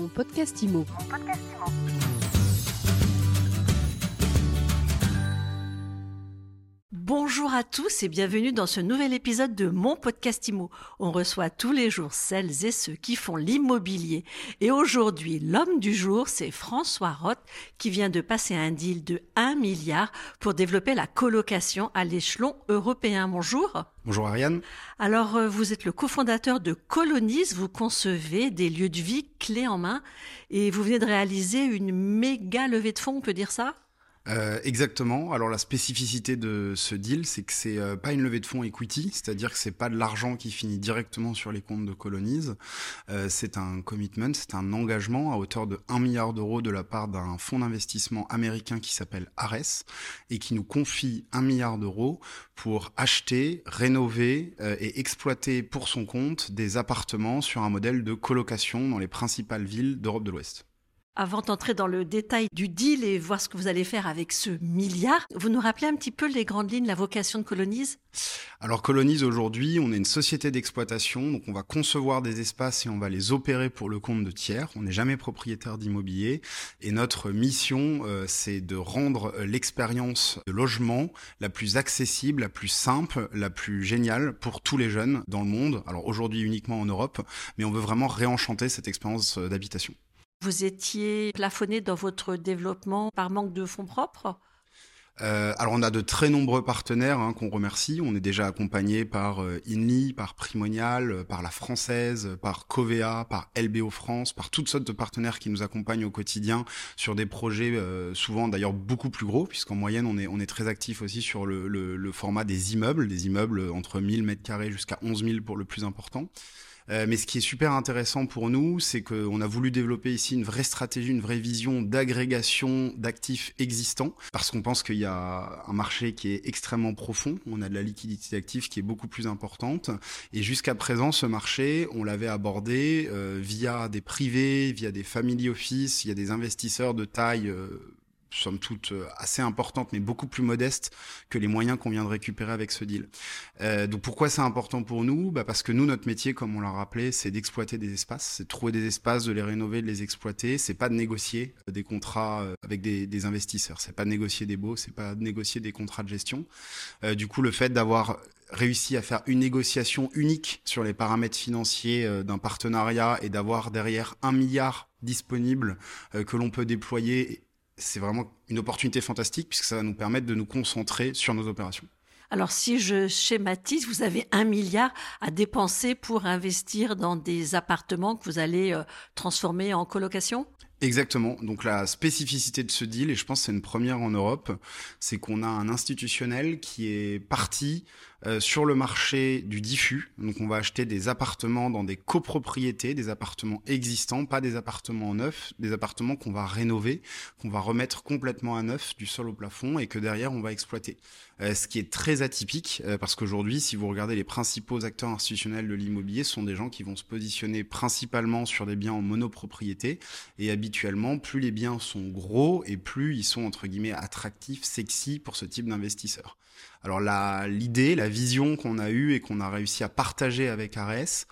Mon podcast IMO. Bonjour à tous et bienvenue dans ce nouvel épisode de mon podcast IMO. On reçoit tous les jours celles et ceux qui font l'immobilier. Et aujourd'hui, l'homme du jour, c'est François Roth qui vient de passer un deal de 1 milliard pour développer la colocation à l'échelon européen. Bonjour. Bonjour Ariane. Alors, euh, vous êtes le cofondateur de Colonis, vous concevez des lieux de vie clés en main et vous venez de réaliser une méga levée de fonds, on peut dire ça? Euh, exactement. Alors la spécificité de ce deal, c'est que c'est euh, pas une levée de fonds equity, c'est-à-dire que c'est pas de l'argent qui finit directement sur les comptes de Colonize. Euh, c'est un commitment, c'est un engagement à hauteur de 1 milliard d'euros de la part d'un fonds d'investissement américain qui s'appelle Ares et qui nous confie 1 milliard d'euros pour acheter, rénover et exploiter pour son compte des appartements sur un modèle de colocation dans les principales villes d'Europe de l'Ouest. Avant d'entrer dans le détail du deal et voir ce que vous allez faire avec ce milliard, vous nous rappelez un petit peu les grandes lignes, la vocation de Colonise? Alors Colonise aujourd'hui, on est une société d'exploitation, donc on va concevoir des espaces et on va les opérer pour le compte de tiers. On n'est jamais propriétaire d'immobilier et notre mission, euh, c'est de rendre l'expérience de logement la plus accessible, la plus simple, la plus géniale pour tous les jeunes dans le monde. Alors aujourd'hui uniquement en Europe, mais on veut vraiment réenchanter cette expérience euh, d'habitation. Vous étiez plafonné dans votre développement par manque de fonds propres? Euh, alors on a de très nombreux partenaires hein, qu'on remercie. On est déjà accompagné par euh, INLI, par Primonial, euh, par la Française, par Covea, par LBO France, par toutes sortes de partenaires qui nous accompagnent au quotidien sur des projets euh, souvent d'ailleurs beaucoup plus gros, puisqu'en moyenne on est, on est très actif aussi sur le, le, format des immeubles, des immeubles entre 1000 mètres carrés jusqu'à 11 000 pour le plus important. Euh, mais ce qui est super intéressant pour nous, c'est qu'on a voulu développer ici une vraie stratégie, une vraie vision d'agrégation d'actifs existants, parce qu'on pense qu'il y a un marché qui est extrêmement profond. On a de la liquidité d'actifs qui est beaucoup plus importante. Et jusqu'à présent, ce marché, on l'avait abordé euh, via des privés, via des family office, il y a des investisseurs de taille euh, somme toute euh, assez importante, mais beaucoup plus modeste que les moyens qu'on vient de récupérer avec ce deal. Euh, donc pourquoi c'est important pour nous? Bah Parce que nous, notre métier, comme on l'a rappelé, c'est d'exploiter des espaces, c'est de trouver des espaces, de les rénover, de les exploiter. C'est pas de négocier euh, des contrats avec des, des investisseurs, c'est pas de négocier des baux, c'est pas de négocier des contrats de gestion. Du coup, le fait d'avoir réussi à faire une négociation unique sur les paramètres financiers d'un partenariat et d'avoir derrière un milliard disponible que l'on peut déployer c'est vraiment une opportunité fantastique puisque ça va nous permettre de nous concentrer sur nos opérations. Alors si je schématise, vous avez un milliard à dépenser pour investir dans des appartements que vous allez euh, transformer en colocation? Exactement. Donc la spécificité de ce deal, et je pense que c'est une première en Europe, c'est qu'on a un institutionnel qui est parti euh, sur le marché du diffus. Donc on va acheter des appartements dans des copropriétés, des appartements existants, pas des appartements neufs, des appartements qu'on va rénover, qu'on va remettre complètement à neuf du sol au plafond et que derrière on va exploiter. Euh, ce qui est très atypique euh, parce qu'aujourd'hui, si vous regardez les principaux acteurs institutionnels de l'immobilier, ce sont des gens qui vont se positionner principalement sur des biens en monopropriété et habituellement plus les biens sont gros et plus ils sont entre guillemets attractifs, sexy pour ce type d'investisseurs. Alors l'idée, la vision qu'on a eue et qu'on a réussi à partager avec Ares,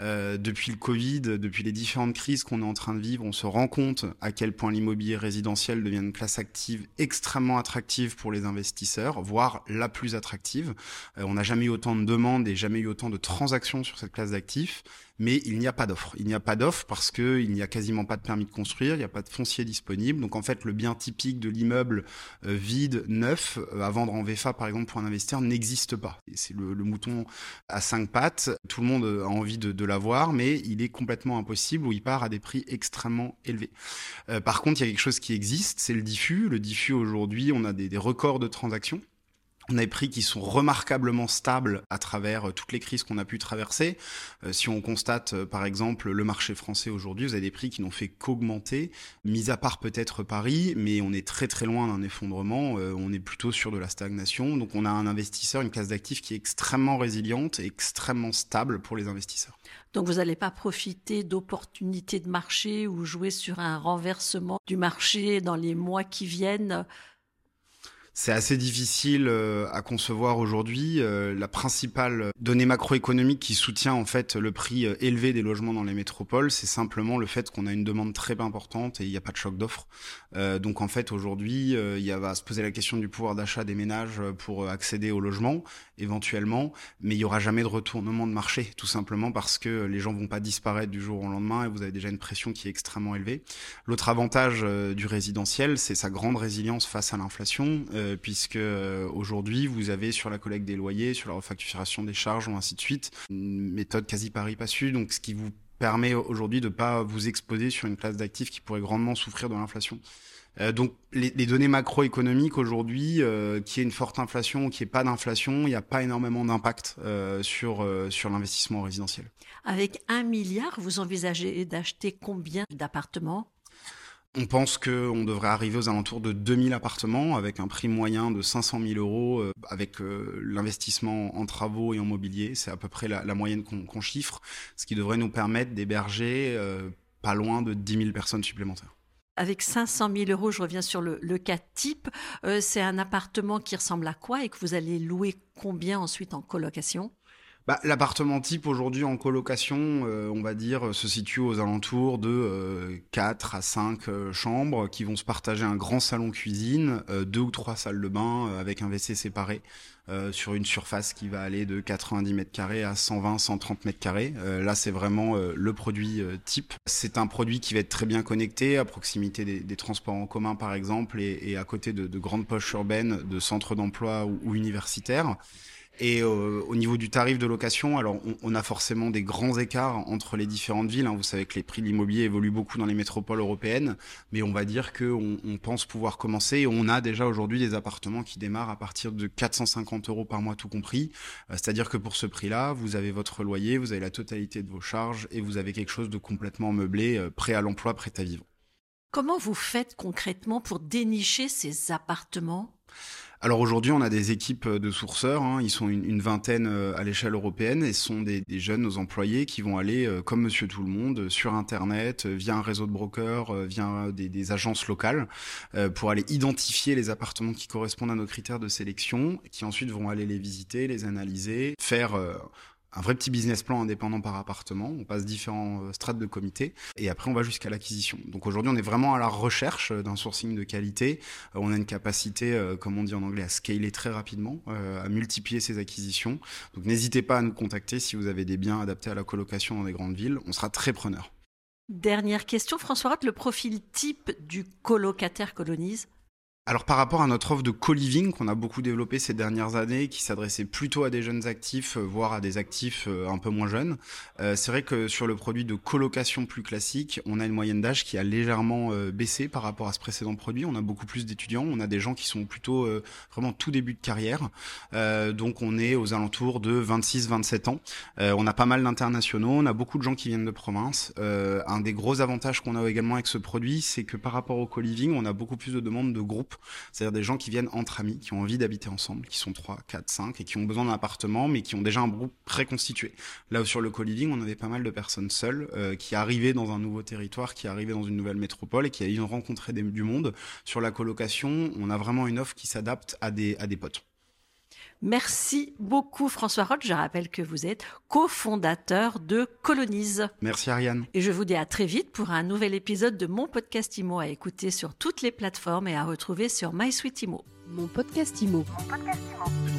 euh, depuis le Covid, depuis les différentes crises qu'on est en train de vivre, on se rend compte à quel point l'immobilier résidentiel devient une classe active extrêmement attractive pour les investisseurs, voire la plus attractive. Euh, on n'a jamais eu autant de demandes et jamais eu autant de transactions sur cette classe d'actifs mais il n'y a pas d'offre. Il n'y a pas d'offre parce que il n'y a quasiment pas de permis de construire, il n'y a pas de foncier disponible. Donc en fait, le bien typique de l'immeuble euh, vide, neuf, à vendre en VFA par exemple pour un investisseur n'existe pas. C'est le, mouton à cinq pattes. Tout le monde a envie de l'avoir, mais il est complètement impossible ou il part à des prix extrêmement élevés. Euh, par contre, il y a quelque chose qui existe, c'est le diffus. Le diffus aujourd'hui, on a des, des records de transactions. On a des prix qui sont remarquablement stables à travers euh, toutes les crises qu'on a pu traverser. Euh, si on constate euh, par exemple le marché français aujourd'hui, vous avez des prix qui n'ont fait qu'augmenter, mis à part peut-être Paris, mais on est très très loin d'un effondrement, on est plutôt sur de la stagnation. Donc on a un investisseur, une classe d'actifs qui est extrêmement résiliente et extrêmement stable pour les investisseurs. Donc vous n'allez pas profiter d'opportunités de marché ou jouer sur un renversement du marché dans les mois qui viennent c'est assez difficile euh, à concevoir aujourd'hui. Euh, la principale donnée macroéconomique qui soutient en fait le prix euh, élevé des logements dans les métropoles, c'est simplement le fait qu'on a une demande très importante et il n'y a pas de choc d'offres. donc en fait aujourd'hui, il y va se poser la question du pouvoir d'achat des ménages pour accéder au logement éventuellement, mais il y aura jamais de retournement de marché, tout simplement parce que les gens vont pas disparaître du jour au lendemain et vous avez déjà une pression qui est extrêmement élevée. L'autre avantage du résidentiel, c'est sa grande résilience face à l'inflation. Euh, puisque euh, aujourd'hui vous avez sur la collecte des loyers, sur la refacturation des charges ou ainsi de suite, une méthode quasi pari passu, donc ce qui vous permet aujourd'hui de ne pas vous exposer sur une classe d'actifs qui pourrait grandement souffrir de l'inflation. Euh, donc les, données macroéconomiques aujourd'hui, euh, qui est une forte inflation qui est pas d'inflation, il n'y a pas énormément d'impact sur l'investissement résidentiel. Avec un milliard, vous envisagez d'acheter combien d'appartements? On pense qu'on devrait arriver aux alentours de 2000 appartements avec un prix moyen de 500 000 euros euh, avec euh, l'investissement en travaux et en mobilier. C'est à peu près la, moyenne qu'on chiffre, ce qui devrait nous permettre d'héberger euh, pas loin de 10 000 personnes supplémentaires. Avec 500 000 euros, je reviens sur le, le cas type, c'est un appartement qui ressemble à quoi et que vous allez louer combien ensuite en colocation? Bah, L'appartement type aujourd'hui en colocation, euh, on va dire, se situe aux alentours de euh, 4 à 5 euh, chambres qui vont se partager un grand salon cuisine, euh, deux ou trois salles de bain avec un WC séparé sur une surface qui va aller de 90 mètres carrés à 120, 130 mètres carrés. là, c'est vraiment le produit type. C'est un produit qui va être très bien connecté à proximité des, transports en commun, par exemple, et, à côté de, de, grandes poches urbaines, de centres d'emploi ou universitaires. Et euh, au niveau du tarif de location, alors on, a forcément des grands écarts entre les différentes villes. Hein. Vous savez que les prix de l'immobilier évoluent beaucoup dans les métropoles européennes, mais on va dire qu'on on pense pouvoir commencer. On a déjà aujourd'hui des appartements qui démarrent à partir de 450 euros par mois tout compris. Euh, c'est-à-dire que pour ce prix-là, vous avez votre loyer, vous avez la totalité de vos charges et vous avez quelque chose de complètement meublé, euh, prêt à l'emploi, prêt à vivre. Comment vous faites concrètement pour dénicher ces appartements? Alors aujourd'hui, on a des équipes de sourceurs, hein. ils sont une, vingtaine euh, à l'échelle européenne et ce sont des, jeunes nos employés qui vont aller, euh, comme Monsieur Tout le Monde, sur Internet, euh, via un réseau de brokers, via des, agences locales, pour aller identifier les appartements qui correspondent à nos critères de sélection, qui ensuite vont aller les visiter, les analyser, faire un vrai petit business plan indépendant par appartement. On passe différents euh, strates de comité et après on va jusqu'à l'acquisition. Donc aujourd'hui on est vraiment à la recherche euh, d'un sourcing de qualité. Euh, on a une capacité, comme on dit en anglais, à scaler très rapidement, à multiplier ces acquisitions. Donc n'hésitez pas à nous contacter si vous avez des biens adaptés à la colocation dans des grandes villes. On sera très preneur. Dernière question, François Roth, le profil type du colocataire colonise alors par rapport à notre offre de co-living qu'on a beaucoup développé ces dernières années, qui s'adressait plutôt à des jeunes actifs, euh, voire à des actifs euh, un peu moins jeunes, euh, c'est vrai que sur le produit de colocation plus classique, on a une moyenne d'âge qui a légèrement baissé par rapport à ce précédent produit. On a beaucoup plus d'étudiants, on a des gens qui sont plutôt vraiment tout début de carrière, donc on est aux alentours de 26-27 ans. on a pas mal d'internationaux, on a beaucoup de gens qui viennent de province. un des gros avantages qu'on a également avec ce produit, c'est que par rapport au co-living, on a beaucoup plus de demandes de groupes c'est-à-dire des gens qui viennent entre amis, qui ont envie d'habiter ensemble, qui sont 3, 4, 5 et qui ont besoin d'un appartement, mais qui ont déjà un groupe préconstitué. Là sur le co-living, on avait pas mal de personnes seules euh, qui arrivaient dans un nouveau territoire, qui arrivaient dans une nouvelle métropole et qui avaient rencontré du monde. Sur la colocation, on a vraiment une offre qui s'adapte à des potes. Merci beaucoup François Roth. Je rappelle que vous êtes cofondateur de Colonise. Merci Ariane. Et je vous dis à très vite pour un nouvel épisode de mon podcast IMO à écouter sur toutes les plateformes et à retrouver sur MySuite IMO. Mon podcast IMO. Mon podcast IMO.